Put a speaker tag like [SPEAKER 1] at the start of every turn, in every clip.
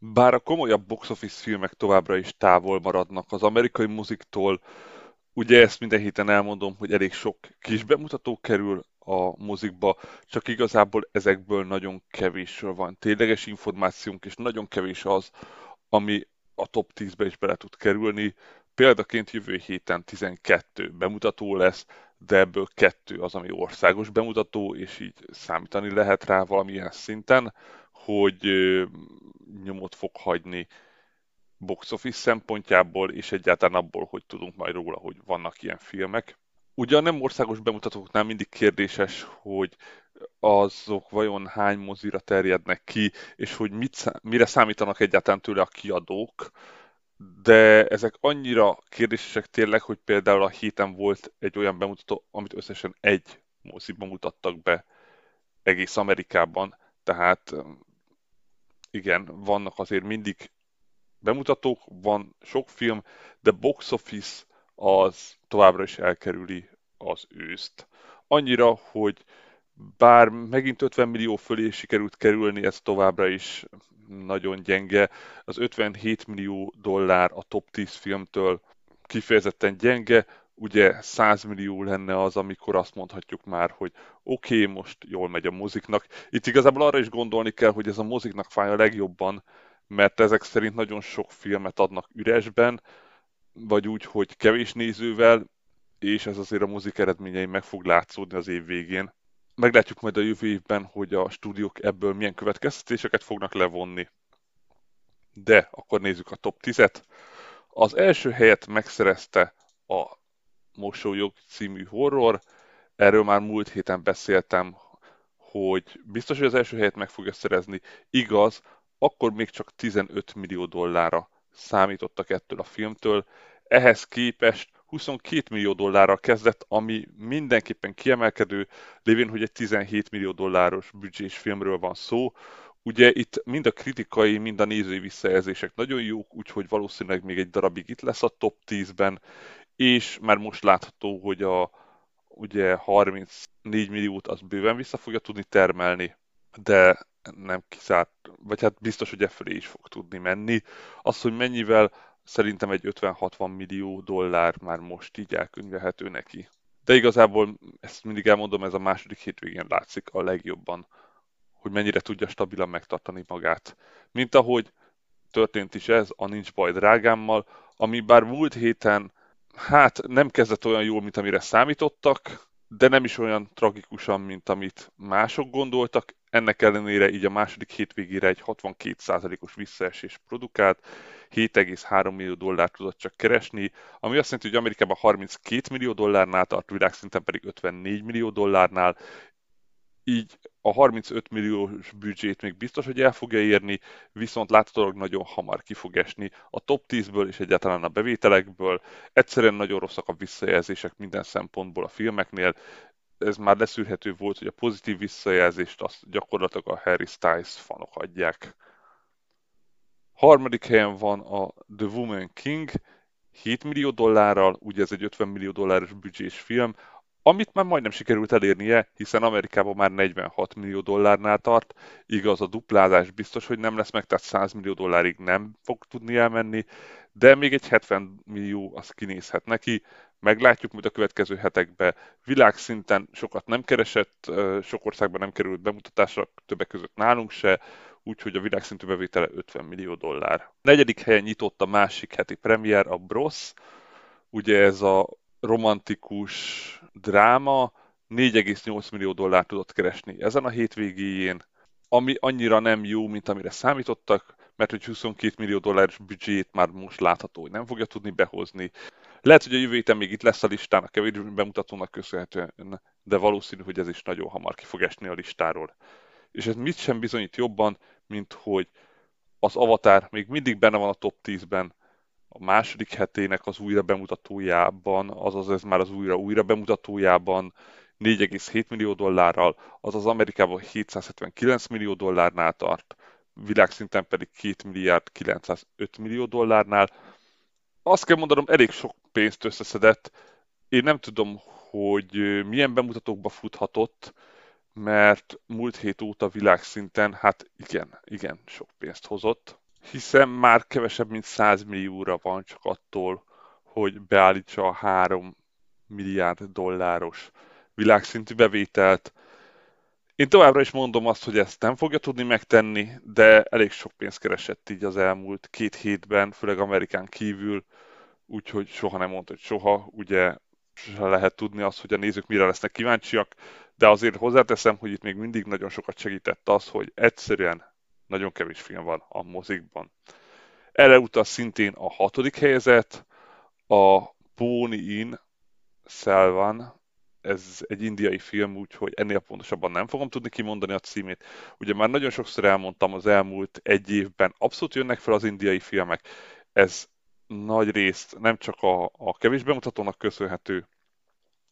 [SPEAKER 1] Bár a komolyabb box office filmek továbbra is távol maradnak az amerikai moziktól, ugye ezt minden héten elmondom, hogy elég sok kis bemutató kerül a mozikba, csak igazából ezekből nagyon kevésről van tényleges információnk, és nagyon kevés az, ami a top 10-be is bele tud kerülni. Példaként jövő héten 12 bemutató lesz, de ebből kettő az, ami országos bemutató, és így számítani lehet rá valamilyen szinten, hogy nyomot fog hagyni box office szempontjából, és egyáltalán abból, hogy tudunk majd róla, hogy vannak ilyen filmek. Ugyan nem országos bemutatóknál mindig kérdéses, hogy azok vajon hány mozira terjednek ki, és hogy mit, mire számítanak egyáltalán tőle a kiadók, de ezek annyira kérdésesek tényleg, hogy például a héten volt egy olyan bemutató, amit összesen egy moziban mutattak be egész Amerikában, tehát igen, vannak azért mindig bemutatók, van sok film, de box office az továbbra is elkerüli az őszt. Annyira, hogy bár megint 50 millió fölé sikerült kerülni, ez továbbra is nagyon gyenge. Az 57 millió dollár a top 10 filmtől kifejezetten gyenge, ugye 100 millió lenne az, amikor azt mondhatjuk már, hogy oké, okay, most jól megy a moziknak. Itt igazából arra is gondolni kell, hogy ez a moziknak fáj a legjobban, mert ezek szerint nagyon sok filmet adnak üresben, vagy úgy, hogy kevés nézővel, és ez azért a mozik eredményei meg fog látszódni az év végén. Meglátjuk majd a jövő évben, hogy a stúdiók ebből milyen következtetéseket fognak levonni. De akkor nézzük a top 10-et. Az első helyet megszerezte a Mosójog című horror. Erről már múlt héten beszéltem, hogy biztos, hogy az első helyet meg fogja szerezni. Igaz, akkor még csak 15 millió dollárra számítottak ettől a filmtől. Ehhez képest 22 millió dollárra kezdett, ami mindenképpen kiemelkedő, lévén, hogy egy 17 millió dolláros büdzsés filmről van szó. Ugye itt mind a kritikai, mind a nézői visszajelzések nagyon jók, úgyhogy valószínűleg még egy darabig itt lesz a top 10-ben, és már most látható, hogy a ugye 34 milliót az bőven vissza fogja tudni termelni, de nem kizárt, vagy hát biztos, hogy e fölé is fog tudni menni. Az, hogy mennyivel, szerintem egy 50-60 millió dollár már most így elkönyvelhető neki. De igazából, ezt mindig elmondom, ez a második hétvégén látszik a legjobban, hogy mennyire tudja stabilan megtartani magát. Mint ahogy történt is ez a Nincs baj drágámmal, ami bár múlt héten hát nem kezdett olyan jól, mint amire számítottak, de nem is olyan tragikusan, mint amit mások gondoltak. Ennek ellenére így a második hétvégére egy 62%-os visszaesés produkált, 7,3 millió dollárt tudott csak keresni, ami azt jelenti, hogy Amerikában 32 millió dollárnál tart, világszinten pedig 54 millió dollárnál, így a 35 milliós büdzsét még biztos, hogy el fogja érni, viszont láthatólag nagyon hamar ki fog esni a top 10-ből és egyáltalán a bevételekből. Egyszerűen nagyon rosszak a visszajelzések minden szempontból a filmeknél. Ez már leszűrhető volt, hogy a pozitív visszajelzést azt gyakorlatilag a Harry Styles fanok adják. Harmadik helyen van a The Woman King, 7 millió dollárral, ugye ez egy 50 millió dolláros büdzsés film, amit már majdnem sikerült elérnie, hiszen Amerikában már 46 millió dollárnál tart, igaz a duplázás biztos, hogy nem lesz meg, tehát 100 millió dollárig nem fog tudni elmenni, de még egy 70 millió az kinézhet neki, meglátjuk majd a következő hetekben. Világszinten sokat nem keresett, sok országban nem került bemutatásra, többek között nálunk se, úgyhogy a világszintű bevétele 50 millió dollár. Negyedik helyen nyitott a másik heti premier, a Bros. Ugye ez a romantikus dráma, 4,8 millió dollár tudott keresni ezen a hétvégéjén, ami annyira nem jó, mint amire számítottak, mert hogy 22 millió dolláros büdzséjét már most látható, hogy nem fogja tudni behozni. Lehet, hogy a jövő héten még itt lesz a listán a kevés bemutatónak köszönhetően, de valószínű, hogy ez is nagyon hamar ki fog esni a listáról. És ez mit sem bizonyít jobban, mint hogy az Avatar még mindig benne van a top 10-ben, a második hetének az újra bemutatójában, azaz ez már az újra újra bemutatójában 4,7 millió dollárral, azaz Amerikában 779 millió dollárnál tart, világszinten pedig 2 milliárd 905 millió dollárnál. Azt kell mondanom, elég sok pénzt összeszedett. Én nem tudom, hogy milyen bemutatókba futhatott, mert múlt hét óta világszinten, hát igen, igen, sok pénzt hozott, hiszen már kevesebb, mint 100 millióra van csak attól, hogy beállítsa a 3 milliárd dolláros világszintű bevételt. Én továbbra is mondom azt, hogy ezt nem fogja tudni megtenni, de elég sok pénzt keresett így az elmúlt két hétben, főleg Amerikán kívül, úgyhogy soha nem mondta, hogy soha. Ugye lehet tudni azt, hogy a nézők mire lesznek kíváncsiak, de azért hozzáteszem, hogy itt még mindig nagyon sokat segített az, hogy egyszerűen nagyon kevés film van a mozikban. Erre utal szintén a hatodik helyzet, a Pony in Selvan, ez egy indiai film, úgyhogy ennél pontosabban nem fogom tudni kimondani a címét. Ugye már nagyon sokszor elmondtam az elmúlt egy évben, abszolút jönnek fel az indiai filmek. Ez nagy részt nem csak a, a kevés bemutatónak köszönhető,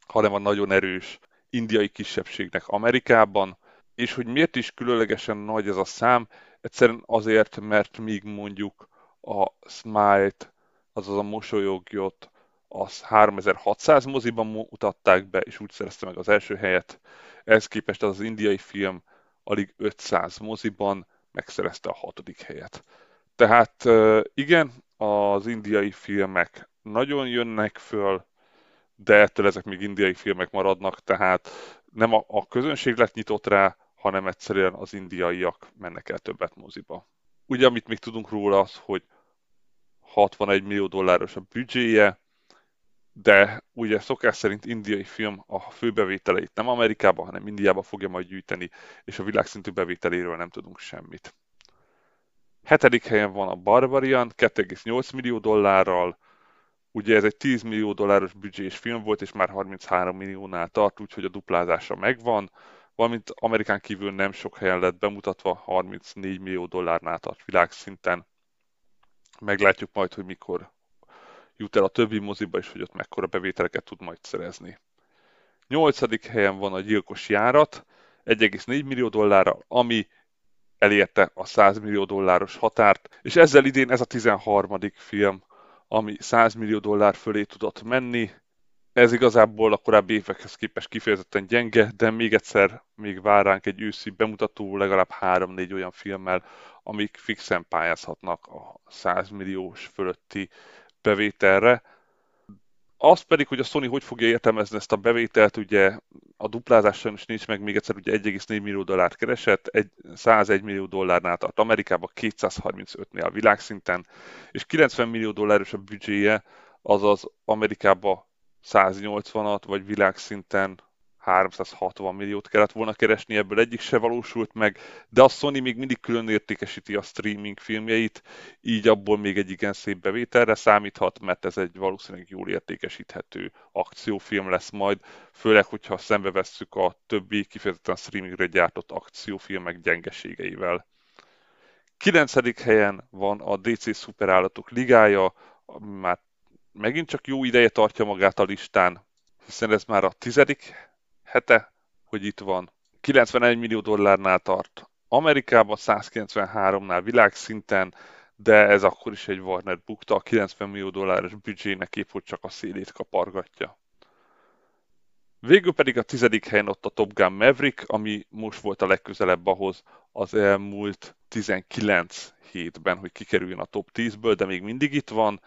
[SPEAKER 1] hanem a nagyon erős indiai kisebbségnek Amerikában, és hogy miért is különlegesen nagy ez a szám, egyszerűen azért, mert míg mondjuk a Smile-t, azaz a mosolyogjot, az 3600 moziban mutatták be, és úgy szerezte meg az első helyet. Ehhez képest az, az indiai film alig 500 moziban megszerezte a hatodik helyet. Tehát igen, az indiai filmek nagyon jönnek föl, de ettől ezek még indiai filmek maradnak, tehát nem a, a közönség lett nyitott rá, hanem egyszerűen az indiaiak mennek el többet moziba. Ugye, amit még tudunk róla az, hogy 61 millió dolláros a büdzséje, de ugye szokás szerint indiai film a főbevételeit nem Amerikába, hanem Indiába fogja majd gyűjteni, és a világszintű bevételéről nem tudunk semmit. Hetedik helyen van a Barbarian, 2,8 millió dollárral, ugye ez egy 10 millió dolláros büdzsés film volt, és már 33 milliónál tart, úgyhogy a duplázása megvan, valamint Amerikán kívül nem sok helyen lett bemutatva, 34 millió dollárnál tart világszinten. Meglátjuk majd, hogy mikor jut el a többi moziba, és hogy ott mekkora bevételeket tud majd szerezni. Nyolcadik helyen van a Gyilkos Járat, 1,4 millió dollárral, ami elérte a 100 millió dolláros határt, és ezzel idén ez a 13. film, ami 100 millió dollár fölé tudott menni. Ez igazából a korábbi évekhez képest kifejezetten gyenge, de még egyszer még vár ránk egy őszi bemutató, legalább 3-4 olyan filmmel, amik fixen pályázhatnak a 100 milliós fölötti bevételre. Az pedig, hogy a Sony hogy fogja értelmezni ezt a bevételt, ugye a duplázás is nincs meg, még egyszer ugye 1,4 millió dollárt keresett, egy, 101 millió dollárnál tart Amerikában, 235-nél a világszinten, és 90 millió dolláros a büdzséje, azaz Amerikában 180-at, vagy világszinten 360 milliót kellett volna keresni, ebből egyik se valósult meg, de a Sony még mindig külön értékesíti a streaming filmjeit, így abból még egy igen szép bevételre számíthat, mert ez egy valószínűleg jól értékesíthető akciófilm lesz majd, főleg, hogyha szembe vesszük a többi kifejezetten streamingre gyártott akciófilmek gyengeségeivel. 9. helyen van a DC Szuperállatok Ligája, már megint csak jó ideje tartja magát a listán, hiszen ez már a tizedik hete, hogy itt van. 91 millió dollárnál tart. Amerikában 193-nál világszinten, de ez akkor is egy Warner bukta, a 90 millió dolláros büdzsének épp hogy csak a szélét kapargatja. Végül pedig a tizedik helyen ott a Top Gun Maverick, ami most volt a legközelebb ahhoz az elmúlt 19 hétben, hogy kikerüljön a top 10-ből, de még mindig itt van.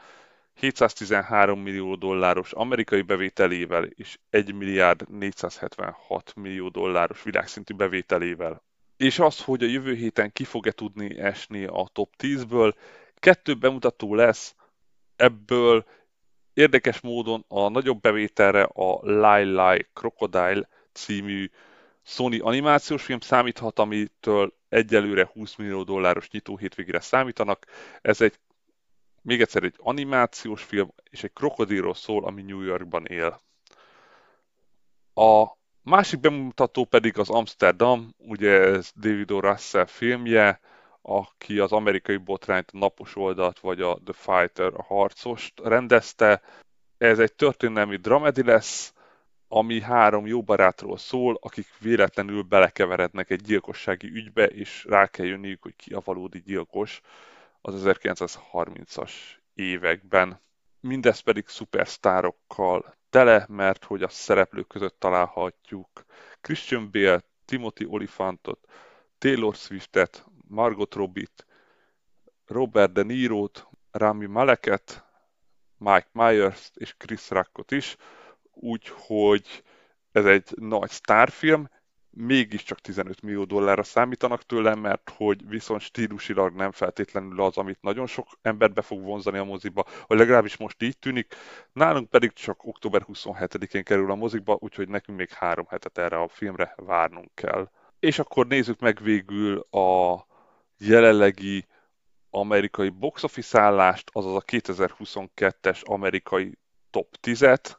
[SPEAKER 1] 713 millió dolláros amerikai bevételével és 1 milliárd 476 millió dolláros világszintű bevételével. És az, hogy a jövő héten ki fog-e tudni esni a top 10-ből, kettő bemutató lesz, ebből érdekes módon a nagyobb bevételre a Lai Lai Crocodile című Sony animációs film számíthat, amitől egyelőre 20 millió dolláros nyitó hétvégére számítanak. Ez egy, még egyszer egy animációs film, és egy krokodilról szól, ami New Yorkban él. A másik bemutató pedig az Amsterdam, ugye ez David O. Russell filmje, aki az amerikai botrányt, a napos oldalt, vagy a The Fighter, a harcost rendezte. Ez egy történelmi dramedi lesz, ami három jó barátról szól, akik véletlenül belekeverednek egy gyilkossági ügybe, és rá kell jönniük, hogy ki a valódi gyilkos az 1930-as években. Mindez pedig szupersztárokkal tele, mert hogy a szereplők között találhatjuk Christian Bale, Timothy Olifantot, Taylor Swiftet, Margot Robbie-t, Robert De Niro-t, Rami Maleket, Mike Myers és Chris Rockot is, úgyhogy ez egy nagy sztárfilm, mégiscsak 15 millió dollárra számítanak tőle, mert hogy viszont stílusilag nem feltétlenül az, amit nagyon sok embert be fog vonzani a moziba, vagy legalábbis most így tűnik. Nálunk pedig csak október 27-én kerül a moziba, úgyhogy nekünk még három hetet erre a filmre várnunk kell. És akkor nézzük meg végül a jelenlegi amerikai box office állást, azaz a 2022-es amerikai top 10-et.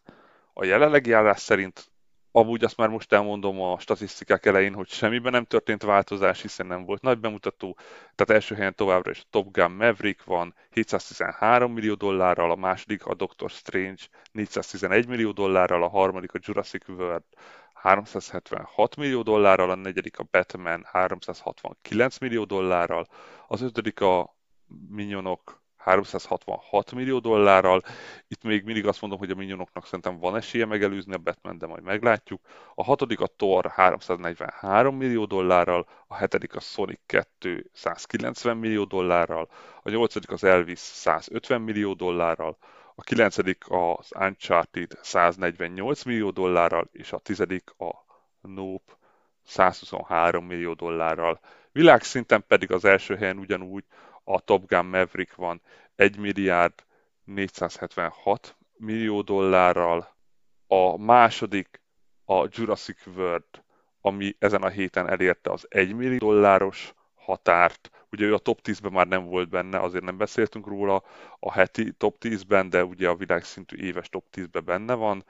[SPEAKER 1] A jelenlegi állás szerint Amúgy azt már most elmondom a statisztikák elején, hogy semmiben nem történt változás, hiszen nem volt nagy bemutató. Tehát első helyen továbbra is a Top Gun Maverick van 713 millió dollárral, a második a Doctor Strange 411 millió dollárral, a harmadik a Jurassic World 376 millió dollárral, a negyedik a Batman 369 millió dollárral, az ötödik a Minionok 366 millió dollárral. Itt még mindig azt mondom, hogy a Minionoknak szerintem van esélye megelőzni a Batman, de majd meglátjuk. A hatodik a Thor 343 millió dollárral, a hetedik a Sonic 2 190 millió dollárral, a nyolcadik az Elvis 150 millió dollárral, a kilencedik az Uncharted 148 millió dollárral, és a tizedik a Nope 123 millió dollárral. Világszinten pedig az első helyen ugyanúgy a Top Gun Maverick van 1 milliárd 476 millió dollárral, a második a Jurassic World, ami ezen a héten elérte az 1 millió dolláros határt. Ugye ő a top 10-ben már nem volt benne, azért nem beszéltünk róla a heti top 10-ben, de ugye a világszintű éves top 10-ben benne van.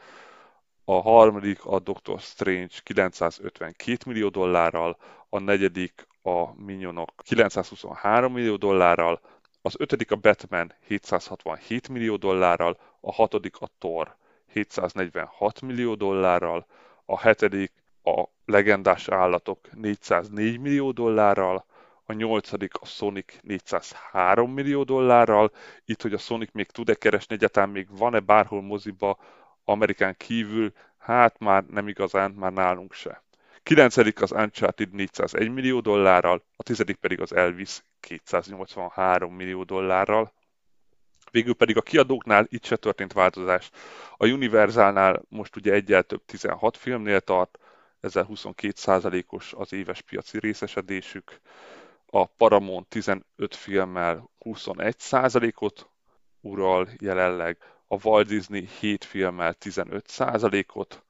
[SPEAKER 1] A harmadik a Doctor Strange 952 millió dollárral, a negyedik a Minionok 923 millió dollárral, az ötödik a Batman 767 millió dollárral, a hatodik a Thor 746 millió dollárral, a hetedik a legendás állatok 404 millió dollárral, a nyolcadik a Sonic 403 millió dollárral. Itt, hogy a Sonic még tud-e keresni, egyáltalán még van-e bárhol moziba Amerikán kívül, hát már nem igazán, már nálunk se. 9. az Uncharted 401 millió dollárral, a 10. pedig az Elvis 283 millió dollárral. Végül pedig a kiadóknál itt se történt változás. A Universalnál most ugye egyel több 16 filmnél tart, ezzel 22%-os az éves piaci részesedésük. A Paramount 15 filmmel 21%-ot ural jelenleg, a Walt Disney 7 filmmel 15%-ot,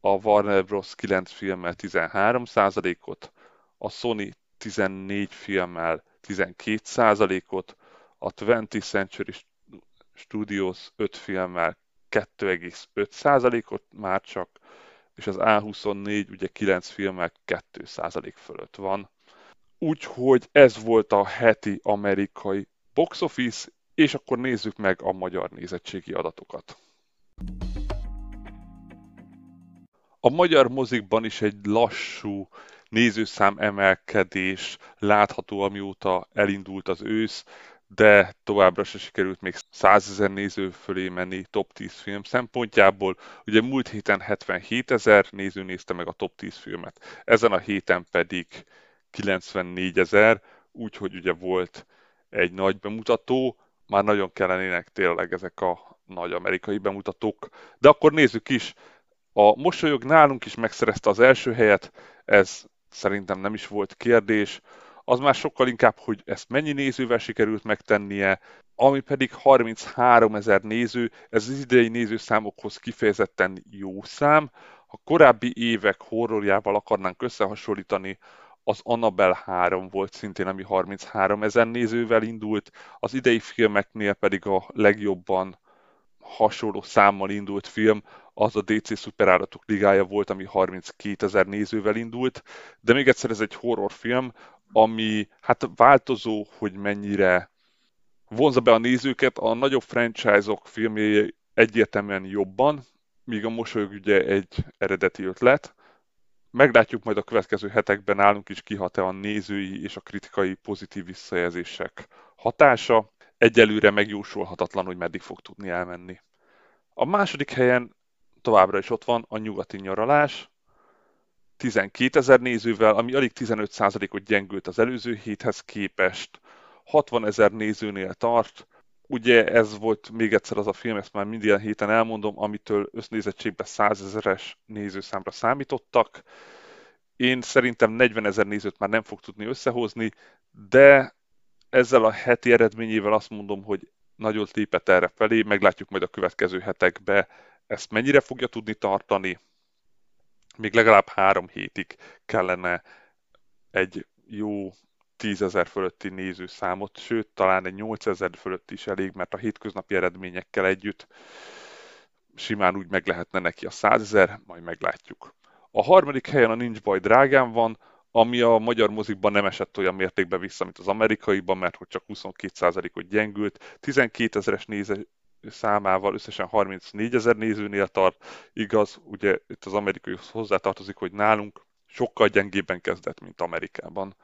[SPEAKER 1] a Warner Bros. 9 filmmel 13%-ot, a Sony 14 filmmel 12%-ot, a 20th Century Studios 5 filmmel 2,5%-ot már csak, és az A24 ugye 9 filmmel 2% fölött van. Úgyhogy ez volt a heti amerikai box office, és akkor nézzük meg a magyar nézettségi adatokat. A magyar mozikban is egy lassú nézőszám emelkedés látható, amióta elindult az ősz, de továbbra se sikerült még 100 ezer néző fölé menni top 10 film szempontjából. Ugye múlt héten 77 ezer néző nézte meg a top 10 filmet, ezen a héten pedig 94 ezer, úgyhogy ugye volt egy nagy bemutató, már nagyon kellenének tényleg ezek a nagy amerikai bemutatók. De akkor nézzük is, a mosolyog nálunk is megszerezte az első helyet, ez szerintem nem is volt kérdés. Az már sokkal inkább, hogy ezt mennyi nézővel sikerült megtennie, ami pedig 33 ezer néző, ez az idei nézőszámokhoz kifejezetten jó szám. Ha korábbi évek horrorjával akarnánk összehasonlítani, az Annabelle 3 volt szintén, ami 33 ezer nézővel indult, az idei filmeknél pedig a legjobban hasonló számmal indult film, az a DC Szuperállatok Ligája volt, ami 32 ezer nézővel indult, de még egyszer ez egy horrorfilm, ami hát változó, hogy mennyire vonza be a nézőket, a nagyobb franchise-ok filmjei egyértelműen jobban, míg a mosolyog ugye egy eredeti ötlet. Meglátjuk majd a következő hetekben nálunk is kihat-e a nézői és a kritikai pozitív visszajelzések hatása. Egyelőre megjósolhatatlan, hogy meddig fog tudni elmenni. A második helyen továbbra is ott van a nyugati nyaralás, 12 ezer nézővel, ami alig 15%-ot gyengült az előző héthez képest, 60 ezer nézőnél tart. Ugye ez volt még egyszer az a film, ezt már minden héten elmondom, amitől össznézettségben 100 ezeres nézőszámra számítottak. Én szerintem 40 ezer nézőt már nem fog tudni összehozni, de ezzel a heti eredményével azt mondom, hogy nagyot lépett erre felé, meglátjuk majd a következő hetekbe, ezt mennyire fogja tudni tartani. Még legalább három hétig kellene egy jó 10 ezer fölötti nézőszámot, sőt, talán egy 8 ezer fölött is elég, mert a hétköznapi eredményekkel együtt simán úgy meg lehetne neki a 100 ezer, majd meglátjuk. A harmadik helyen a Nincs baj drágán van, ami a magyar mozikban nem esett olyan mértékben vissza, mint az amerikaiban, mert hogy csak 22%-ot gyengült. 12 ezeres néző számával összesen 34 ezer nézőnél tart. Igaz, ugye itt az amerikai hozzátartozik, hogy nálunk sokkal gyengébben kezdett, mint Amerikában.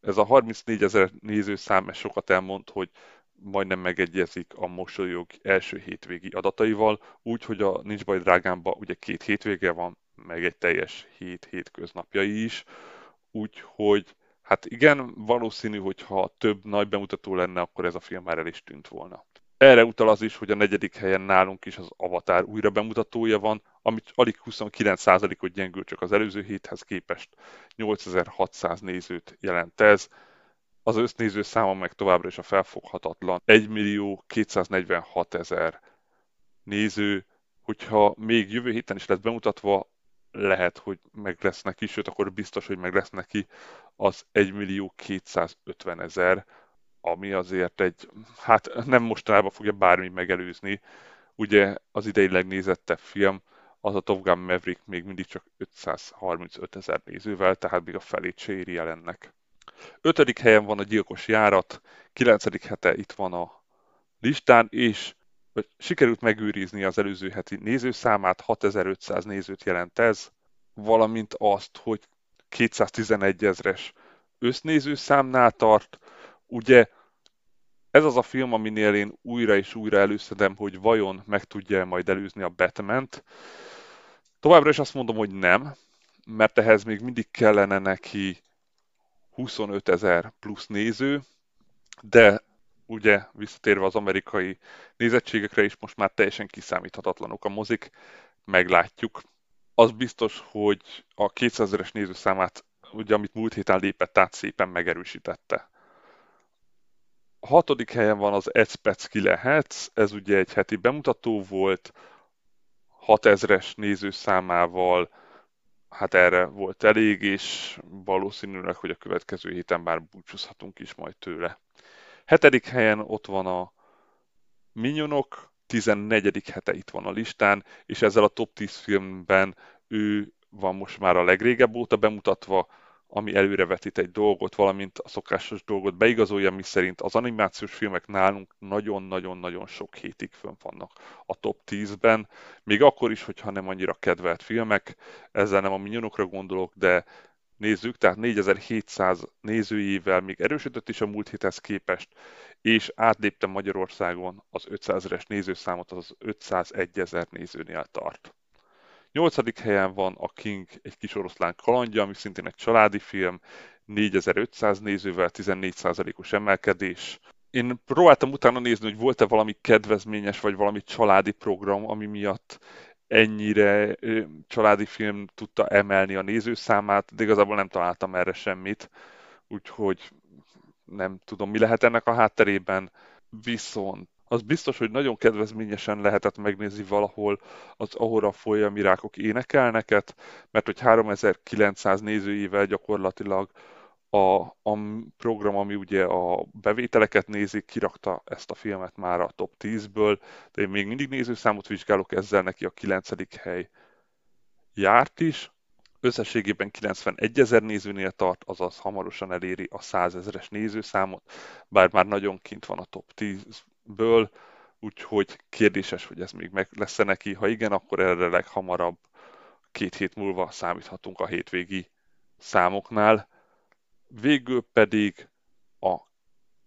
[SPEAKER 1] Ez a 34 ezer nézőszám ez sokat elmond, hogy majdnem megegyezik a mosolyog első hétvégi adataival, úgyhogy a Nincs baj drágámba ugye két hétvége van, meg egy teljes hét hétköznapjai is, úgyhogy hát igen, valószínű, hogy ha több nagy bemutató lenne, akkor ez a film már el is tűnt volna. Erre utal az is, hogy a negyedik helyen nálunk is az Avatar újra bemutatója van, amit alig 29%-ot gyengül csak az előző héthez képest. 8600 nézőt jelent ez. Az össznéző száma meg továbbra is a felfoghatatlan. 1 millió 246 ezer néző, hogyha még jövő héten is lesz bemutatva, lehet, hogy meg lesz neki, sőt, akkor biztos, hogy meg lesz neki az 1 millió 250 ezer, ami azért egy, hát nem mostanában fogja bármi megelőzni. Ugye az idei legnézettebb film, az a Top Gun Maverick még mindig csak 535 ezer nézővel, tehát még a felét se éri el ennek. Ötödik helyen van a Gyilkos Járat, kilencedik hete itt van a listán, és sikerült megőrizni az előző heti nézőszámát, 6500 nézőt jelent ez, valamint azt, hogy 211 ezres össznézőszámnál tart, Ugye ez az a film, aminél én újra és újra előszedem, hogy vajon meg tudja majd előzni a batman -t. Továbbra is azt mondom, hogy nem, mert ehhez még mindig kellene neki 25 ezer plusz néző, de ugye visszatérve az amerikai nézettségekre is most már teljesen kiszámíthatatlanok a mozik, meglátjuk. Az biztos, hogy a 200 eres nézőszámát, ugye amit múlt héten lépett át, szépen megerősítette. A hatodik helyen van az Ecpecki Lehetsz, ez ugye egy heti bemutató volt, 6000-es nézőszámával, hát erre volt elég, és valószínűleg, hogy a következő héten már búcsúzhatunk is majd tőle. Hetedik helyen ott van a Minyonok, 14. hete itt van a listán, és ezzel a top 10 filmben ő van most már a legrégebb óta bemutatva, ami előrevetít egy dolgot, valamint a szokásos dolgot beigazolja, mi szerint az animációs filmek nálunk nagyon-nagyon-nagyon sok hétig fönn vannak a top 10-ben, még akkor is, hogyha nem annyira kedvelt filmek, ezzel nem a minyonokra gondolok, de nézzük, tehát 4700 nézőjével még erősödött is a múlt héthez képest, és átlépte Magyarországon az 500 eres nézőszámot, az 501 ezer nézőnél tart. Nyolcadik helyen van a King, egy kis oroszlán kalandja, ami szintén egy családi film, 4500 nézővel, 14%-os emelkedés. Én próbáltam utána nézni, hogy volt-e valami kedvezményes, vagy valami családi program, ami miatt ennyire családi film tudta emelni a nézőszámát, de igazából nem találtam erre semmit, úgyhogy nem tudom, mi lehet ennek a hátterében. Viszont az biztos, hogy nagyon kedvezményesen lehetett megnézni valahol az Ahora folyami rákok énekelneket, mert hogy 3900 nézőjével gyakorlatilag a, a program, ami ugye a bevételeket nézi, kirakta ezt a filmet már a top 10-ből, de én még mindig nézőszámot vizsgálok ezzel, neki a 9. hely járt is. Összességében 91 ezer nézőnél tart, azaz hamarosan eléri a 100 ezeres nézőszámot, bár már nagyon kint van a top 10-ből, úgyhogy kérdéses, hogy ez még meg lesz -e neki. Ha igen, akkor erre leghamarabb két hét múlva számíthatunk a hétvégi számoknál. Végül pedig a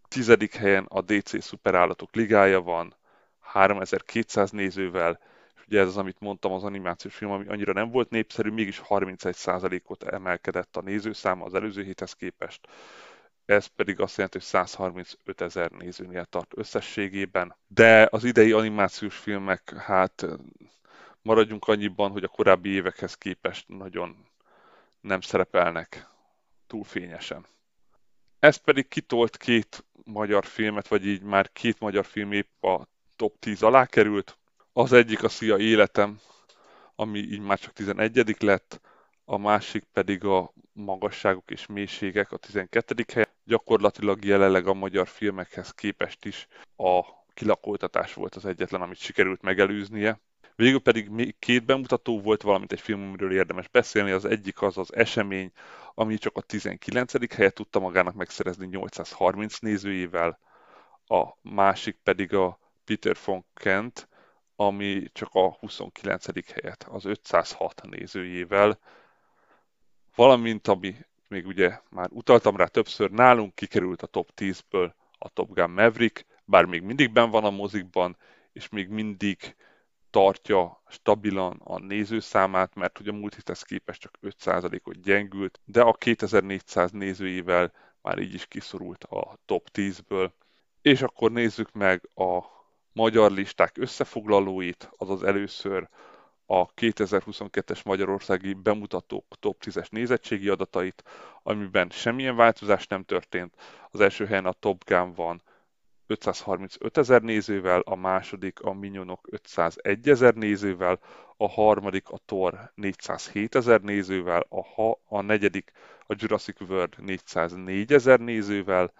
[SPEAKER 1] tizedik helyen a DC Szuperállatok Ligája van, 3200 nézővel, és ugye ez az, amit mondtam, az animációs film, ami annyira nem volt népszerű, mégis 31%-ot emelkedett a nézőszáma az előző héthez képest. Ez pedig azt jelenti, hogy 135 ezer nézőnél tart összességében. De az idei animációs filmek, hát maradjunk annyiban, hogy a korábbi évekhez képest nagyon nem szerepelnek túl fényesen. Ez pedig kitolt két magyar filmet, vagy így már két magyar film épp a top 10 alá került. Az egyik a Szia Életem, ami így már csak 11 lett, a másik pedig a Magasságok és Mélységek a 12. helyen. Gyakorlatilag jelenleg a magyar filmekhez képest is a kilakoltatás volt az egyetlen, amit sikerült megelőznie. Végül pedig még két bemutató volt, valamint egy film, amiről érdemes beszélni. Az egyik az az esemény, ami csak a 19. helyet tudta magának megszerezni 830 nézőjével, a másik pedig a Peter von Kent, ami csak a 29. helyet, az 506 nézőjével, valamint ami még ugye már utaltam rá többször, nálunk kikerült a top 10-ből a Top Gun Maverick, bár még mindig ben van a mozikban, és még mindig tartja stabilan a nézőszámát, mert ugye a múlt héthez képest csak 5%-ot gyengült, de a 2400 nézőjével már így is kiszorult a top 10-ből. És akkor nézzük meg a magyar listák összefoglalóit, azaz először a 2022-es magyarországi bemutatók top 10-es nézettségi adatait, amiben semmilyen változás nem történt. Az első helyen a Top Gun van 535 ezer nézővel, a második a Minyonok 501 ezer nézővel, a harmadik a Thor 407 ezer nézővel, a, ha, a negyedik a Jurassic World 404 ezer nézővel,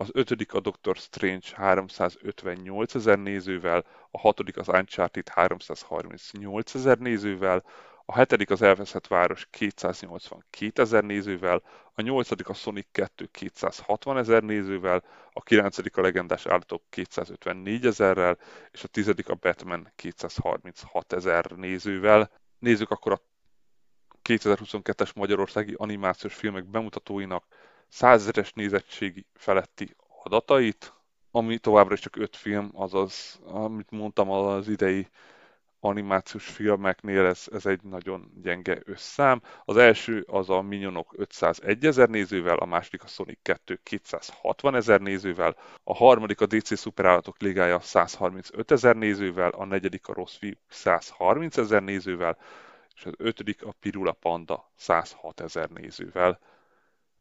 [SPEAKER 1] az ötödik a Doctor Strange 358 ezer nézővel, a hatodik az Uncharted 338 ezer nézővel, a hetedik az Elveszett Város 282 ezer nézővel, a nyolcadik a Sonic 2 260 ezer nézővel, a kilencedik a Legendás Állatok 254 ezerrel, és a tizedik a Batman 236 ezer nézővel. Nézzük akkor a 2022-es magyarországi animációs filmek bemutatóinak százezeres nézettségi feletti adatait, ami továbbra is csak öt film, azaz, amit mondtam, az idei animációs filmeknél ez, ez egy nagyon gyenge összám. Az első az a Minyonok 501 ezer nézővel, a második a Sonic 2 260 ezer nézővel, a harmadik a DC Szuperállatok Ligája 135 ezer nézővel, a negyedik a Rossz Fiú 130 ezer nézővel, és az ötödik a Pirula Panda 106 ezer nézővel.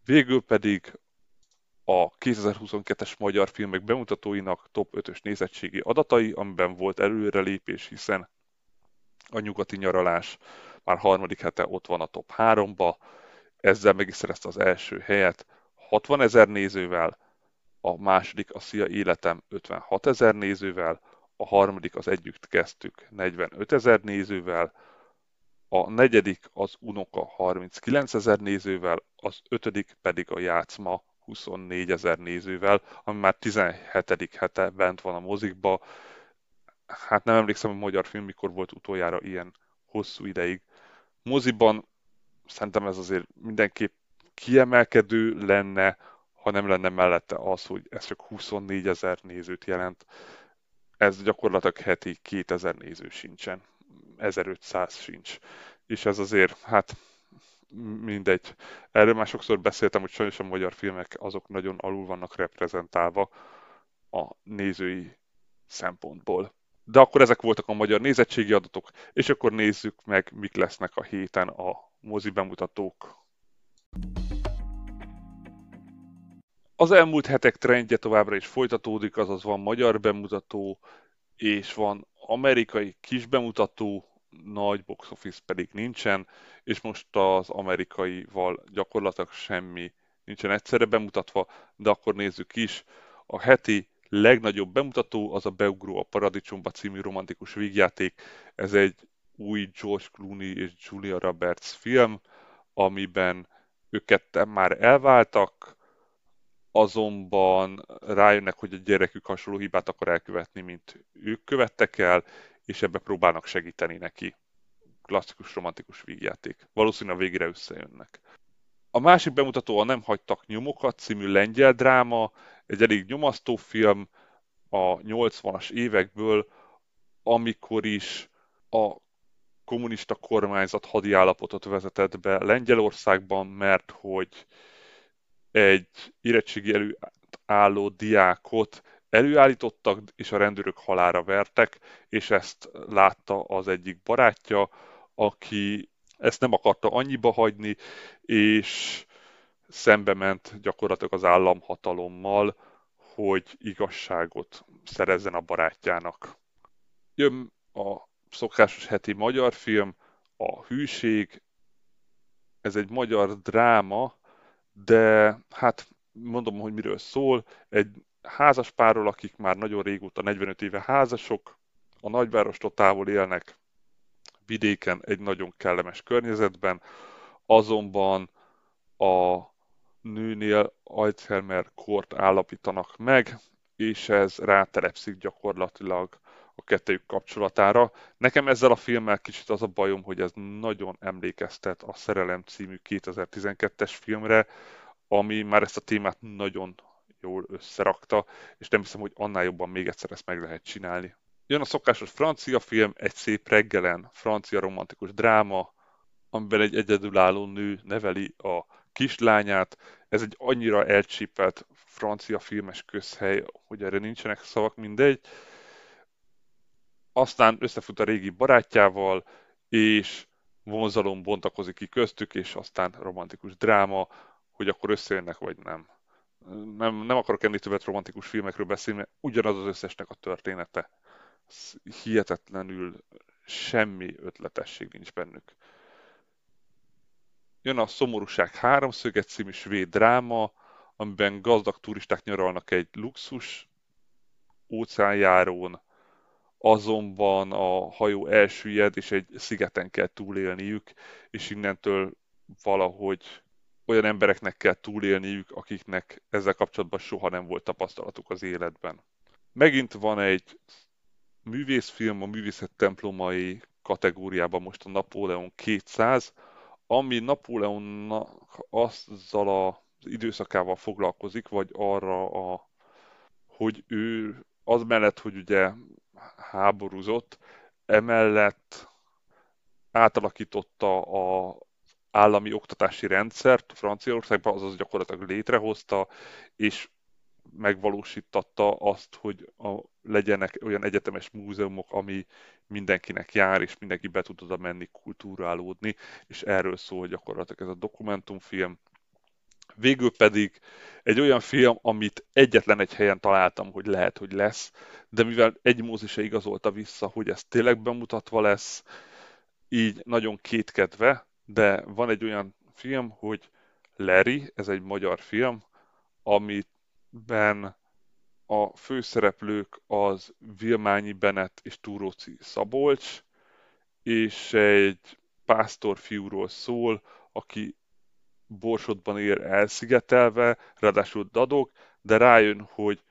[SPEAKER 1] Végül pedig a 2022-es magyar filmek bemutatóinak top 5-ös nézettségi adatai, amiben volt előrelépés, hiszen a nyugati nyaralás már harmadik hete ott van a top 3-ba, ezzel meg is szerezte az első helyet. 60 ezer nézővel, a második a Szia Életem 56 ezer nézővel, a harmadik az Együtt kezdtük 45 ezer nézővel, a negyedik az Unoka 39 ezer nézővel, az ötödik pedig a Játszma 24 ezer nézővel, ami már 17. hete bent van a mozikba. Hát nem emlékszem, hogy magyar film mikor volt utoljára ilyen hosszú ideig. Moziban szerintem ez azért mindenképp kiemelkedő lenne, ha nem lenne mellette az, hogy ez csak 24 ezer nézőt jelent. Ez gyakorlatilag heti 2000 néző sincsen. 1500 sincs. És ez azért, hát mindegy. Erről már sokszor beszéltem, hogy sajnos a magyar filmek azok nagyon alul vannak reprezentálva a nézői szempontból. De akkor ezek voltak a magyar nézettségi adatok, és akkor nézzük meg, mik lesznek a héten a mozi bemutatók. Az elmúlt hetek trendje továbbra is folytatódik, azaz van magyar bemutató, és van amerikai kis bemutató, nagy box office pedig nincsen, és most az amerikaival gyakorlatilag semmi nincsen egyszerre bemutatva, de akkor nézzük is. A heti legnagyobb bemutató az a Beugró a Paradicsomba című romantikus vígjáték. Ez egy új George Clooney és Julia Roberts film, amiben ők ketten már elváltak, azonban rájönnek, hogy a gyerekük hasonló hibát akar elkövetni, mint ők követtek el, és ebbe próbálnak segíteni neki. Klasszikus romantikus vígjáték. Valószínűleg a végére összejönnek. A másik bemutató a Nem hagytak nyomokat című lengyel dráma, egy elég nyomasztó film a 80-as évekből, amikor is a kommunista kormányzat hadi állapotot vezetett be Lengyelországban, mert hogy egy érettségi előálló diákot előállítottak, és a rendőrök halára vertek, és ezt látta az egyik barátja, aki ezt nem akarta annyiba hagyni, és szembe ment gyakorlatilag az államhatalommal, hogy igazságot szerezzen a barátjának. Jön a szokásos heti magyar film, a Hűség, ez egy magyar dráma, de hát mondom, hogy miről szól. Egy házas párról, akik már nagyon régóta, 45 éve házasok, a nagyvárostól távol élnek, vidéken egy nagyon kellemes környezetben, azonban a nőnél Alzheimer kort állapítanak meg, és ez rátelepszik gyakorlatilag a kettőjük kapcsolatára. Nekem ezzel a filmmel kicsit az a bajom, hogy ez nagyon emlékeztet a Szerelem című 2012-es filmre, ami már ezt a témát nagyon jól összerakta, és nem hiszem, hogy annál jobban még egyszer ezt meg lehet csinálni. Jön a szokásos francia film, egy szép reggelen, francia romantikus dráma, amiben egy egyedülálló nő neveli a kislányát. Ez egy annyira elcsípelt francia filmes közhely, hogy erre nincsenek szavak, mindegy. Aztán összefut a régi barátjával, és vonzalom bontakozik ki köztük, és aztán romantikus dráma, hogy akkor összejönnek, vagy nem. Nem, nem akarok ennél többet romantikus filmekről beszélni, mert ugyanaz az összesnek a története hihetetlenül semmi ötletesség nincs bennük. Jön a Szomorúság háromszöge című svéd dráma, amiben gazdag turisták nyaralnak egy luxus óceánjárón, azonban a hajó elsüllyed, és egy szigeten kell túlélniük, és innentől valahogy olyan embereknek kell túlélniük, akiknek ezzel kapcsolatban soha nem volt tapasztalatuk az életben. Megint van egy művészfilm a művészet templomai kategóriában most a Napóleon 200, ami Napóleonnak azzal az időszakával foglalkozik, vagy arra, a, hogy ő az mellett, hogy ugye háborúzott, emellett átalakította a állami oktatási rendszert Franciaországban, azaz gyakorlatilag létrehozta, és megvalósítatta azt, hogy a, legyenek olyan egyetemes múzeumok, ami mindenkinek jár, és mindenki be tud oda menni kultúrálódni, és erről szól gyakorlatilag ez a dokumentumfilm. Végül pedig egy olyan film, amit egyetlen egy helyen találtam, hogy lehet, hogy lesz, de mivel egy mózi se igazolta vissza, hogy ez tényleg bemutatva lesz, így nagyon kétkedve, de van egy olyan film, hogy Larry, ez egy magyar film, amit ben a főszereplők az Vilmányi Benet és Túróci Szabolcs, és egy pásztorfiúról szól, aki Borsodban ér elszigetelve, ráadásul dadog, de rájön, hogy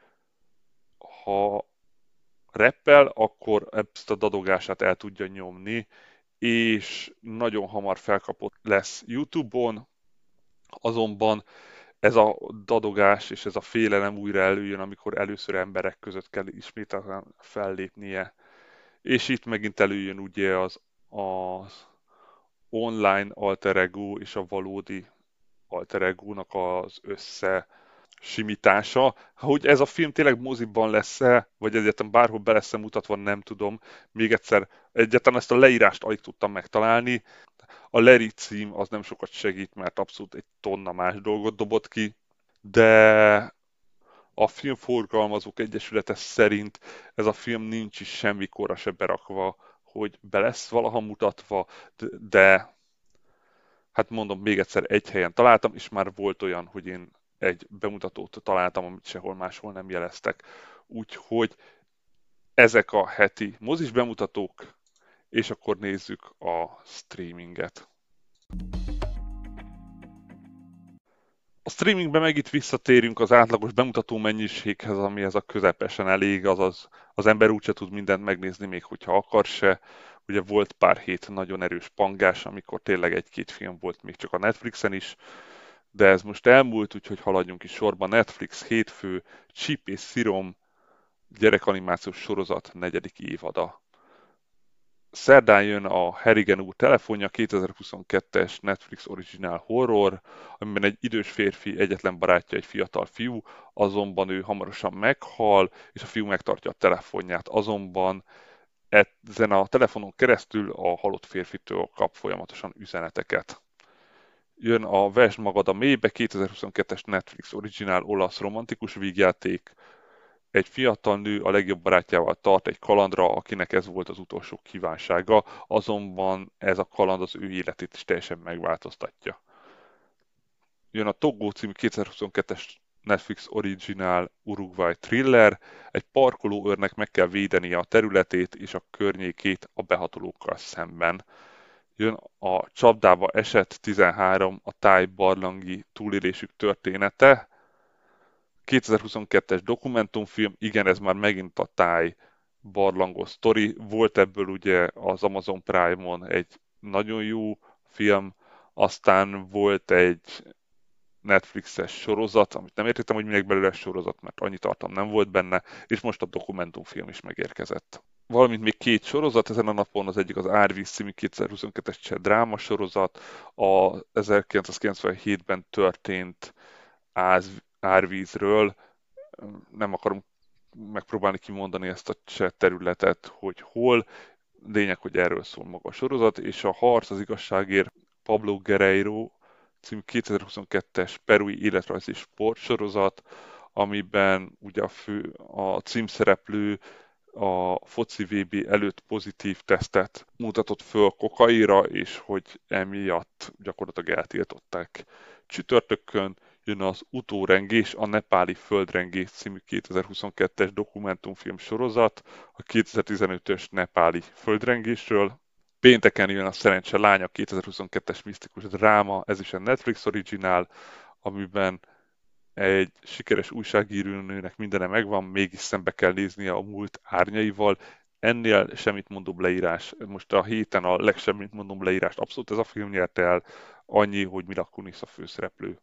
[SPEAKER 1] ha reppel, akkor ezt a dadogását el tudja nyomni, és nagyon hamar felkapott lesz YouTube-on, azonban ez a dadogás és ez a félelem újra előjön, amikor először emberek között kell ismételten fellépnie. És itt megint előjön ugye az, az online alter ego és a valódi alter ego-nak az össze simítása. Hogy ez a film tényleg moziban lesz-e, vagy egyáltalán bárhol be lesz mutatva, nem tudom. Még egyszer, egyáltalán ezt a leírást alig tudtam megtalálni. A Larry cím az nem sokat segít, mert abszolút egy tonna más dolgot dobott ki, de a Filmforgalmazók Egyesülete szerint ez a film nincs is semmikorra se berakva, hogy be lesz valaha mutatva, de hát mondom még egyszer, egy helyen találtam, és már volt olyan, hogy én egy bemutatót találtam, amit sehol máshol nem jeleztek. Úgyhogy ezek a heti mozis bemutatók, és akkor nézzük a streaminget. A streamingben meg itt visszatérünk az átlagos bemutató mennyiséghez, ami ez a közepesen elég, azaz az ember úgyse tud mindent megnézni, még hogyha akar se. Ugye volt pár hét nagyon erős pangás, amikor tényleg egy-két film volt még csak a Netflixen is, de ez most elmúlt, úgyhogy haladjunk is sorba. Netflix hétfő, Chip és Szirom gyerekanimációs sorozat negyedik évada. Szerdán jön a Harrigan úr telefonja, 2022-es Netflix originál horror, amiben egy idős férfi egyetlen barátja egy fiatal fiú, azonban ő hamarosan meghal, és a fiú megtartja a telefonját. Azonban ezen a telefonon keresztül a halott férfitől kap folyamatosan üzeneteket. Jön a Vesd magad a mélybe, 2022-es Netflix originál olasz romantikus vígjáték, egy fiatal nő a legjobb barátjával tart egy kalandra, akinek ez volt az utolsó kívánsága, azonban ez a kaland az ő életét is teljesen megváltoztatja. Jön a Togo című 2022-es Netflix Original Uruguay thriller, egy parkoló őrnek meg kell védenie a területét és a környékét a behatolókkal szemben. Jön a csapdába esett 13 a táj barlangi túlélésük története, 2022-es dokumentumfilm, igen, ez már megint a táj barlangos sztori. Volt ebből ugye az Amazon Prime-on egy nagyon jó film, aztán volt egy Netflixes sorozat, amit nem értettem, hogy minek belőle sorozat, mert annyi tartalom nem volt benne, és most a dokumentumfilm is megérkezett. Valamint még két sorozat ezen a napon, az egyik az Árvíz című 2022-es cseh dráma sorozat, a 1997-ben történt áz, árvízről. Nem akarom megpróbálni kimondani ezt a cseh területet, hogy hol. Lényeg, hogy erről szól maga a sorozat, és a Harc az igazságért Pablo Guerreiro című 2022-es perui életrajzi sportsorozat, amiben ugye a, fő, a címszereplő a foci VB előtt pozitív tesztet mutatott föl kokaira, és hogy emiatt gyakorlatilag eltiltották csütörtökön jön az Utórengés, a Nepáli Földrengés című 2022-es dokumentumfilm sorozat a 2015-ös nepáli földrengésről. Pénteken jön a Szerencse Lánya 2022-es misztikus dráma, ez is a Netflix originál, amiben egy sikeres újságírónőnek mindene megvan, mégis szembe kell néznie a múlt árnyaival. Ennél semmit mondom leírás, most a héten a legsemmit mondom leírást abszolút ez a film nyerte el, annyi, hogy Mila Kunis a főszereplő.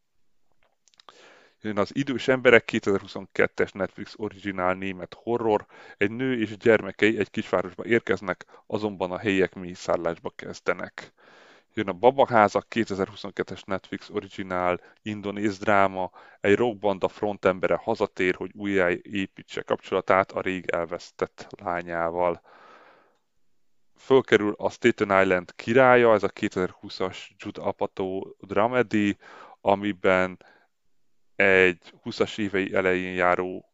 [SPEAKER 1] Jön az Idős emberek 2022-es Netflix originál német horror. Egy nő és gyermekei egy kisvárosba érkeznek, azonban a helyiek mélyszállásba kezdenek. Jön a Babaházak 2022-es Netflix originál indonéz dráma. Egy rockbanda frontembere hazatér, hogy újjáépítse kapcsolatát a rég elvesztett lányával. Fölkerül a Staten Island királya, ez a 2020-as Judd Apatow dramedy, amiben egy 20-as évei elején járó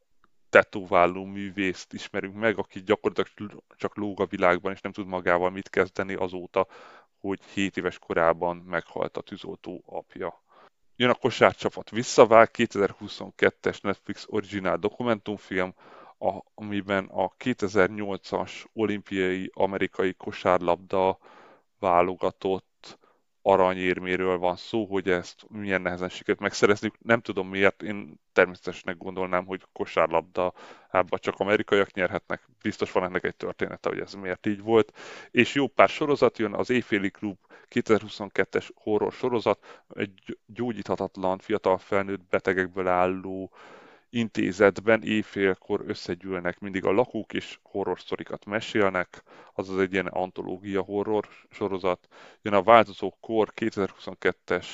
[SPEAKER 1] tetováló művészt ismerünk meg, aki gyakorlatilag csak lóg a világban, és nem tud magával mit kezdeni azóta, hogy 7 éves korában meghalt a tűzoltó apja. Jön a kosárcsapat visszavág, 2022-es Netflix originál dokumentumfilm, amiben a 2008-as olimpiai amerikai kosárlabda válogatott aranyérméről van szó, hogy ezt milyen nehezen sikerült megszerezni. Nem tudom miért, én természetesnek gondolnám, hogy kosárlabda ebben csak amerikaiak nyerhetnek. Biztos van ennek egy története, hogy ez miért így volt. És jó pár sorozat jön, az Éjféli Klub 2022-es horror sorozat, egy gyógyíthatatlan fiatal felnőtt betegekből álló intézetben éjfélkor összegyűlnek mindig a lakók, és horror sztorikat mesélnek, azaz egy ilyen antológia horror sorozat. Jön a Változó Kor 2022-es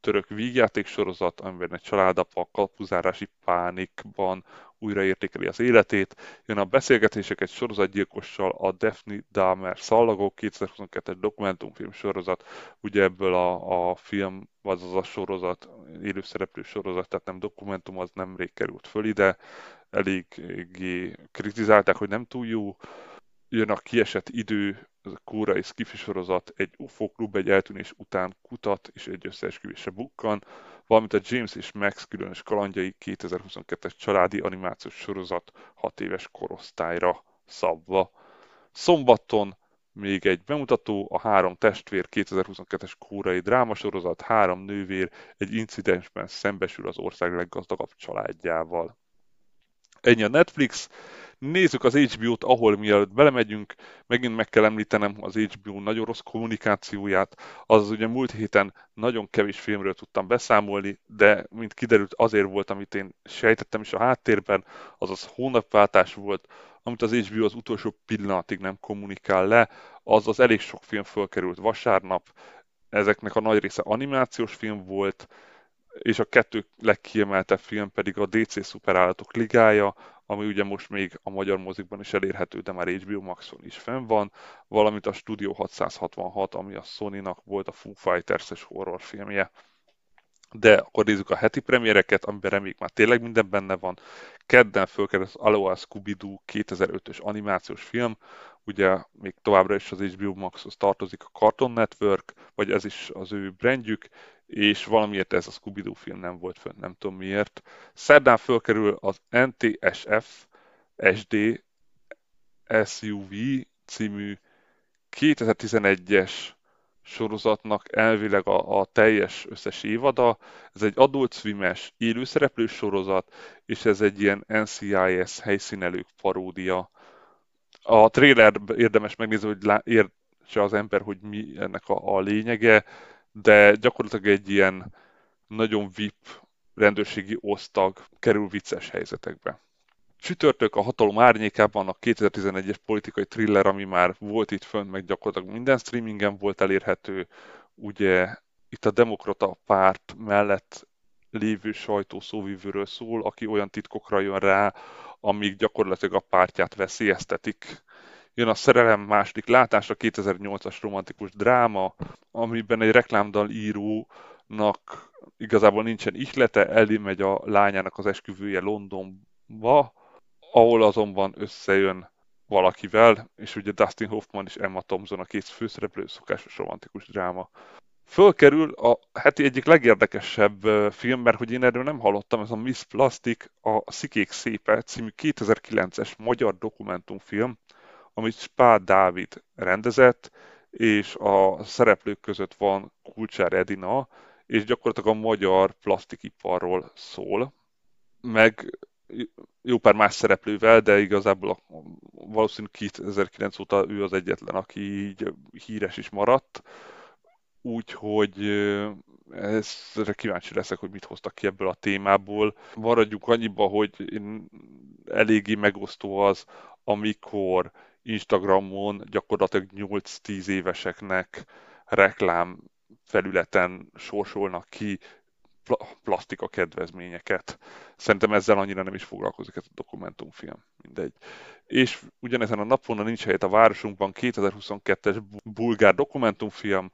[SPEAKER 1] török vígjáték sorozat, amiben egy családapa kapuzárási pánikban újraértékeli az életét. Jön a beszélgetések egy sorozatgyilkossal, a Daphne Dahmer Szallagok 2022-es dokumentumfilm sorozat. Ugye ebből a, a film, az az a sorozat, élőszereplő sorozat, tehát nem dokumentum, az nemrég került föl ide. Eléggé kritizálták, hogy nem túl jó. Jön a kiesett idő, ez a kórai skifi sorozat, egy UFO klub egy eltűnés után kutat és egy összeesküvésre bukkan, valamint a James és Max különös kalandjai 2022-es családi animációs sorozat 6 éves korosztályra szabva. Szombaton még egy bemutató, a Három testvér 2022-es kórai drámasorozat, három nővér egy incidensben szembesül az ország leggazdagabb családjával. Ennyi a Netflix, Nézzük az HBO-t, ahol mielőtt belemegyünk, megint meg kell említenem az HBO nagyon rossz kommunikációját, az ugye múlt héten nagyon kevés filmről tudtam beszámolni, de mint kiderült azért volt, amit én sejtettem is a háttérben, azaz hónapváltás volt, amit az HBO az utolsó pillanatig nem kommunikál le, az az elég sok film fölkerült vasárnap, ezeknek a nagy része animációs film volt, és a kettő legkiemeltebb film pedig a DC Szuperállatok Ligája, ami ugye most még a magyar mozikban is elérhető, de már HBO Maxon is fenn van, valamint a Studio 666, ami a Sony-nak volt a Foo Fighters-es horrorfilmje. De akkor nézzük a heti premiereket, amiben reméljük már tényleg minden benne van. Kedden fölkerül az Aloha Scooby-Doo 2005-ös animációs film, ugye még továbbra is az HBO Maxhoz tartozik a Cartoon Network, vagy ez is az ő brandjük, és valamiért ez a Scooby-Doo film nem volt fönn, nem tudom miért. Szerdán fölkerül az NTSF SD SUV című 2011-es sorozatnak elvileg a, a teljes összes évada. Ez egy Adult Swim-es élőszereplős sorozat, és ez egy ilyen NCIS helyszínelők paródia. A trailer érdemes megnézni, hogy értse az ember, hogy mi ennek a, a lényege de gyakorlatilag egy ilyen nagyon VIP rendőrségi osztag kerül vicces helyzetekbe. Csütörtök a hatalom árnyékában a 2011-es politikai thriller, ami már volt itt fönt, meg gyakorlatilag minden streamingen volt elérhető. Ugye itt a demokrata párt mellett lévő sajtó szóvívőről szól, aki olyan titkokra jön rá, amíg gyakorlatilag a pártját veszélyeztetik Jön a Szerelem második látása, 2008-as romantikus dráma, amiben egy reklámdal írónak igazából nincsen ihlete, Ellie megy a lányának az esküvője Londonba, ahol azonban összejön valakivel, és ugye Dustin Hoffman és Emma Thompson a két főszereplő, szokásos romantikus dráma. Fölkerül a heti egyik legérdekesebb film, mert hogy én erről nem hallottam, ez a Miss Plastic, a Szikék szépe című 2009-es magyar dokumentumfilm, amit Spár Dávid rendezett, és a szereplők között van Kulcsár Edina, és gyakorlatilag a magyar plastikiparról szól, meg jó pár más szereplővel, de igazából a, valószínűleg 2009 óta ő az egyetlen, aki így híres is maradt. Úgyhogy ezre kíváncsi leszek, hogy mit hoztak ki ebből a témából. Maradjuk annyiba, hogy eléggé megosztó az, amikor Instagramon gyakorlatilag 8-10 éveseknek reklám felületen sorsolnak ki plastika kedvezményeket. Szerintem ezzel annyira nem is foglalkozik ez a dokumentumfilm, mindegy. És ugyanezen a napon a Nincs helyet a városunkban 2022-es bulgár dokumentumfilm,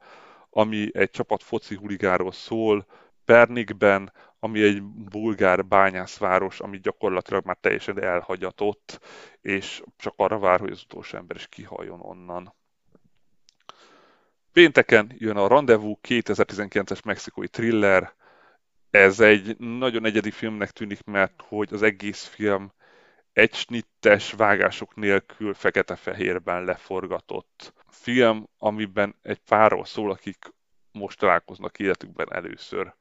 [SPEAKER 1] ami egy csapat foci huligáról szól, Pernikben, ami egy bulgár bányászváros, ami gyakorlatilag már teljesen elhagyatott, és csak arra vár, hogy az utolsó ember is kihaljon onnan. Pénteken jön a Rendezvous 2019-es mexikói thriller. Ez egy nagyon egyedi filmnek tűnik, mert hogy az egész film egy snittes vágások nélkül fekete-fehérben leforgatott film, amiben egy párról szól, akik most találkoznak életükben először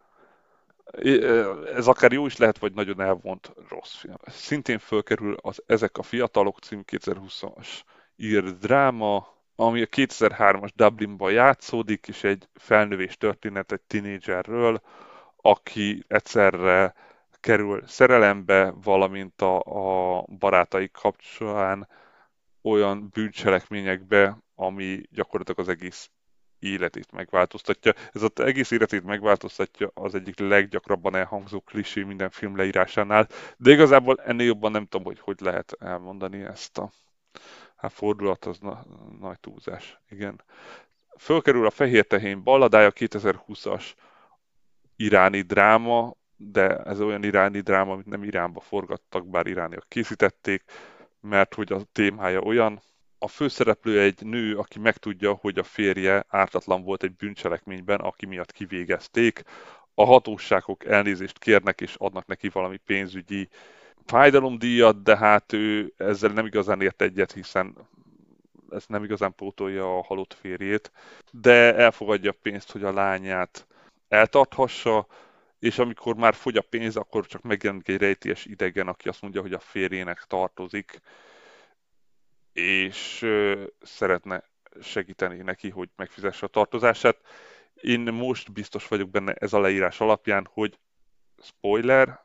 [SPEAKER 1] ez akár jó is lehet, vagy nagyon elvont rossz film. Szintén fölkerül az Ezek a fiatalok című 2020-as ír dráma, ami a 2003-as Dublinban játszódik, és egy felnövés történet egy tinédzserről, aki egyszerre kerül szerelembe, valamint a, a barátai kapcsolán olyan bűncselekményekbe, ami gyakorlatilag az egész életét megváltoztatja. Ez az egész életét megváltoztatja az egyik leggyakrabban elhangzó klisé minden film leírásánál, de igazából ennél jobban nem tudom, hogy hogy lehet elmondani ezt a hát fordulat, az na, nagy túlzás. Igen. Fölkerül a Fehér Tehén balladája 2020-as iráni dráma, de ez olyan iráni dráma, amit nem Iránba forgattak, bár irániak készítették, mert hogy a témája olyan, a főszereplő egy nő, aki megtudja, hogy a férje ártatlan volt egy bűncselekményben, aki miatt kivégezték. A hatóságok elnézést kérnek és adnak neki valami pénzügyi fájdalomdíjat, de hát ő ezzel nem igazán ért egyet, hiszen ez nem igazán pótolja a halott férjét, de elfogadja a pénzt, hogy a lányát eltarthassa, és amikor már fogy a pénz, akkor csak megjelenik egy rejtélyes idegen, aki azt mondja, hogy a férjének tartozik, és szeretne segíteni neki, hogy megfizesse a tartozását. Én most biztos vagyok benne ez a leírás alapján, hogy spoiler,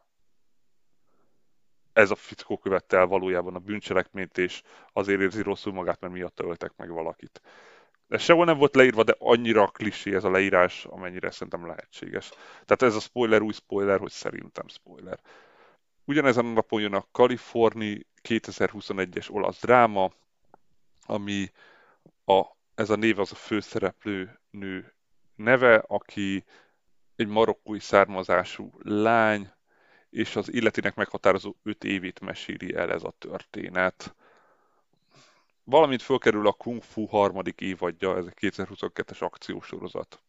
[SPEAKER 1] ez a fickó követte el valójában a bűncselekményt, és azért érzi rosszul magát, mert miatt öltek meg valakit. Ez sehol nem volt leírva, de annyira klisé ez a leírás, amennyire szerintem lehetséges. Tehát ez a spoiler új spoiler, hogy szerintem spoiler. Ugyanezen a napon jön a Kaliforni 2021-es olasz dráma, ami a, ez a név az a főszereplő nő neve, aki egy marokkói származású lány, és az életének meghatározó öt évét meséli el ez a történet. Valamint fölkerül a Kung Fu harmadik évadja, ez a 2022-es akciósorozat.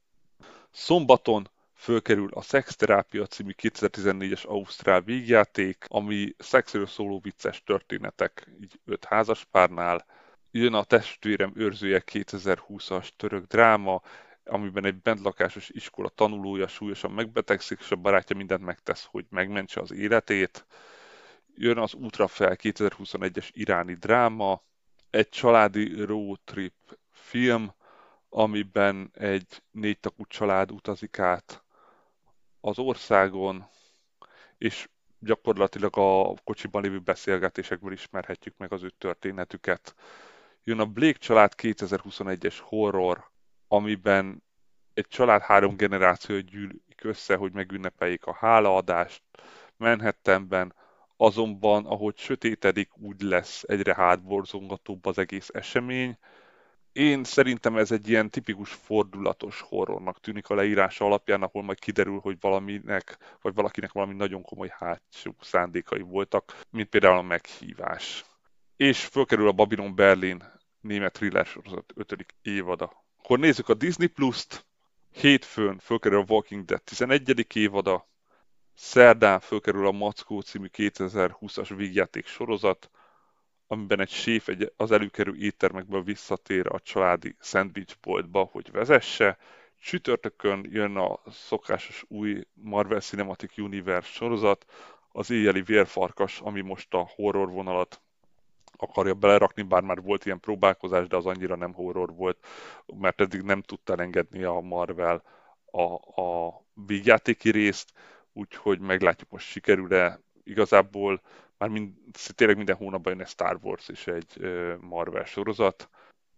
[SPEAKER 1] Szombaton fölkerül a Szexterápia című 2014-es Ausztrál végjáték, ami szexről szóló vicces történetek, így öt házaspárnál. Jön a Testvérem őrzője 2020-as török dráma, amiben egy bentlakásos iskola tanulója súlyosan megbetegszik, és a barátja mindent megtesz, hogy megmentse az életét. Jön az Útra fel 2021-es iráni dráma, egy családi road trip film, amiben egy négy tagú család utazik át az országon, és gyakorlatilag a kocsiban lévő beszélgetésekből ismerhetjük meg az ő történetüket. Jön a Blake család 2021-es horror, amiben egy család három generáció gyűlik össze, hogy megünnepeljék a hálaadást Manhattanben, azonban ahogy sötétedik, úgy lesz egyre hátborzongatóbb az egész esemény. Én szerintem ez egy ilyen tipikus fordulatos horrornak tűnik a leírása alapján, ahol majd kiderül, hogy valaminek, vagy valakinek valami nagyon komoly hátsó szándékai voltak, mint például a meghívás. És fölkerül a Babylon Berlin német thriller sorozat 5. évada. Akkor nézzük a Disney Plus-t. Hétfőn fölkerül a Walking Dead 11. évada, Szerdán fölkerül a Mackó című 2020-as vígjáték sorozat, amiben egy séf egy, az előkerül éttermekből visszatér a családi szendvicsboltba, hogy vezesse. Csütörtökön jön a szokásos új Marvel Cinematic Universe sorozat, az éjjeli vérfarkas, ami most a horror vonalat akarja belerakni, bár már volt ilyen próbálkozás, de az annyira nem horror volt, mert eddig nem tudta engedni a Marvel a, a vígjátéki részt, úgyhogy meglátjuk most sikerül-e. Igazából már mind, tényleg minden hónapban jön egy Star Wars és egy Marvel sorozat,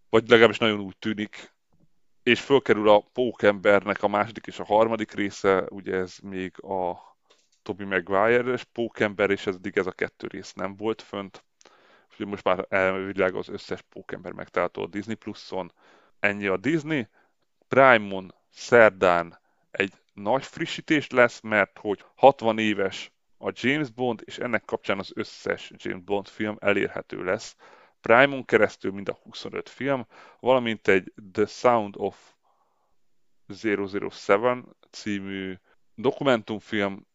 [SPEAKER 1] vagy legalábbis nagyon úgy tűnik, és fölkerül a Pókembernek a második és a harmadik része, ugye ez még a Toby Maguire-es Pókember, és ez eddig ez a kettő rész nem volt fönt. Úgyhogy most már elvileg az összes Pókember megtalálható a Disney Plus-on. Ennyi a Disney. Prime-on szerdán egy nagy frissítés lesz, mert hogy 60 éves a James Bond, és ennek kapcsán az összes James Bond film elérhető lesz. Prime-on keresztül mind a 25 film, valamint egy The Sound of 007 című dokumentumfilm,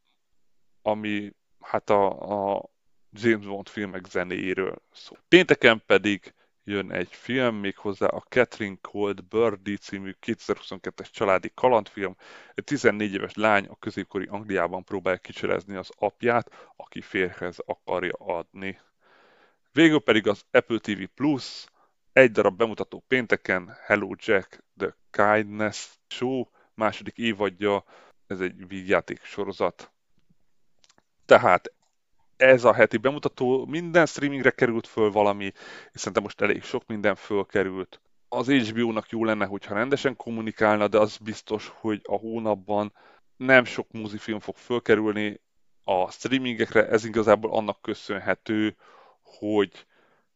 [SPEAKER 1] ami hát a, a James Bond filmek zenéjéről szól. Pénteken pedig jön egy film, méghozzá a Catherine Cold Birdie című 2022-es családi kalandfilm. Egy 14 éves lány a középkori Angliában próbálja kicselezni az apját, aki férhez akarja adni. Végül pedig az Apple TV Plus, egy darab bemutató pénteken, Hello Jack, The Kindness Show, második évadja, ez egy vígjáték sorozat. Tehát ez a heti bemutató minden streamingre került föl valami, és szerintem most elég sok minden fölkerült. az HBO-nak jó lenne, hogyha rendesen kommunikálna, de az biztos, hogy a hónapban nem sok mozifilm fog fölkerülni a streamingekre, ez igazából annak köszönhető, hogy,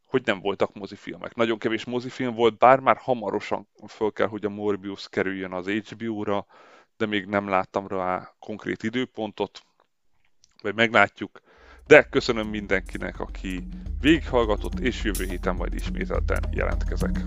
[SPEAKER 1] hogy nem voltak mozifilmek. Nagyon kevés mozifilm volt, bár már hamarosan föl kell, hogy a Morbius kerüljön az HBO-ra, de még nem láttam rá konkrét időpontot, vagy meglátjuk. De köszönöm mindenkinek, aki végighallgatott, és jövő héten majd ismételten jelentkezek.